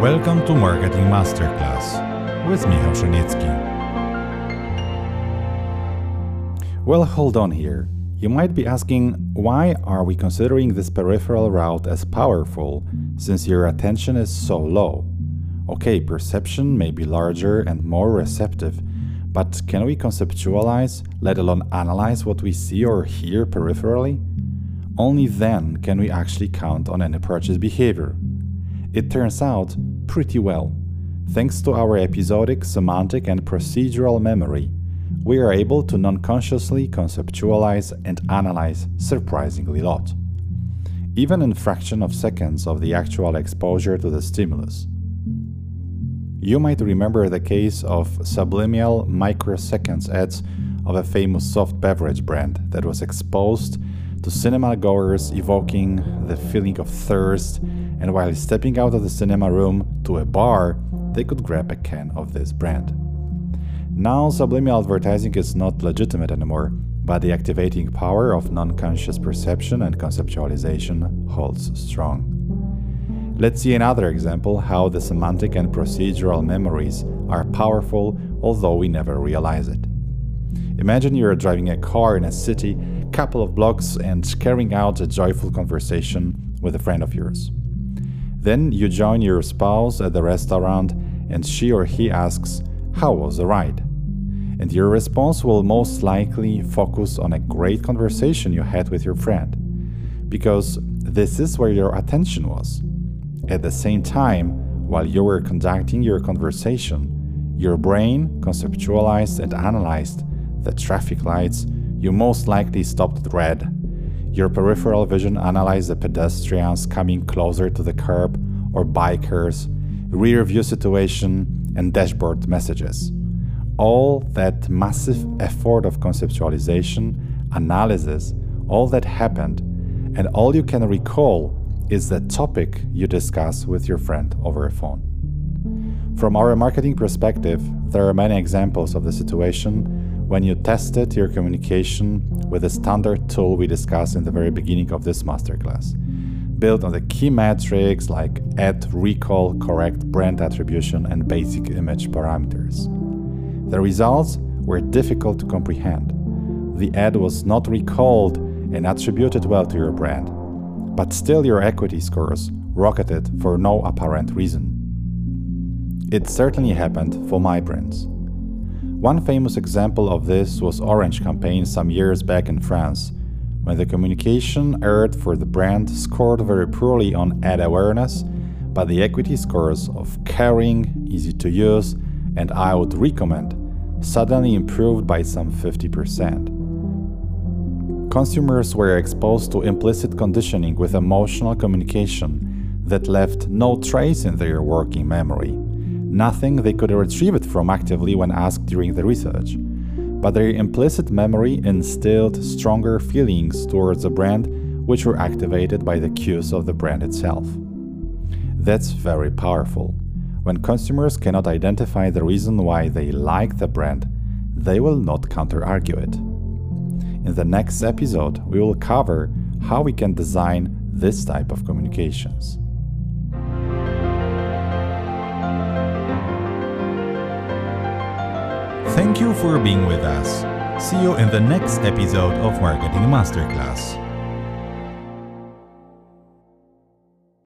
Welcome to Marketing Masterclass with Michał Szanicki. Well, hold on here. You might be asking, why are we considering this peripheral route as powerful since your attention is so low? Okay, perception may be larger and more receptive, but can we conceptualize, let alone analyze what we see or hear peripherally? Only then can we actually count on any purchase behavior. It turns out pretty well. Thanks to our episodic, semantic, and procedural memory, we are able to non consciously conceptualize and analyze surprisingly lot, even in fraction of seconds of the actual exposure to the stimulus. You might remember the case of subliminal microseconds ads of a famous soft beverage brand that was exposed to cinema goers, evoking the feeling of thirst, and while stepping out of the cinema room to a bar, they could grab a can of this brand. Now, subliminal advertising is not legitimate anymore, but the activating power of non conscious perception and conceptualization holds strong. Let's see another example how the semantic and procedural memories are powerful, although we never realize it. Imagine you're driving a car in a city, couple of blocks, and carrying out a joyful conversation with a friend of yours. Then you join your spouse at the restaurant, and she or he asks, How was the ride? And your response will most likely focus on a great conversation you had with your friend, because this is where your attention was. At the same time, while you were conducting your conversation, your brain conceptualized and analyzed the traffic lights you most likely stopped at red. Your peripheral vision analyzed the pedestrians coming closer to the curb or bikers, rear view situation, and dashboard messages. All that massive effort of conceptualization, analysis, all that happened, and all you can recall is the topic you discuss with your friend over a phone. From our marketing perspective, there are many examples of the situation when you tested your communication with a standard tool we discussed in the very beginning of this masterclass, built on the key metrics like ad recall, correct brand attribution, and basic image parameters. The results were difficult to comprehend. The ad was not recalled and attributed well to your brand but still your equity scores rocketed for no apparent reason. It certainly happened for my brands. One famous example of this was Orange campaign some years back in France, when the communication aired for the brand scored very poorly on ad awareness, but the equity scores of caring, easy to use, and I would recommend suddenly improved by some 50% consumers were exposed to implicit conditioning with emotional communication that left no trace in their working memory, nothing they could retrieve it from actively when asked during the research. But their implicit memory instilled stronger feelings towards the brand, which were activated by the cues of the brand itself. That's very powerful. When consumers cannot identify the reason why they like the brand, they will not counter argue it. In the next episode, we will cover how we can design this type of communications. Thank you for being with us. See you in the next episode of Marketing Masterclass.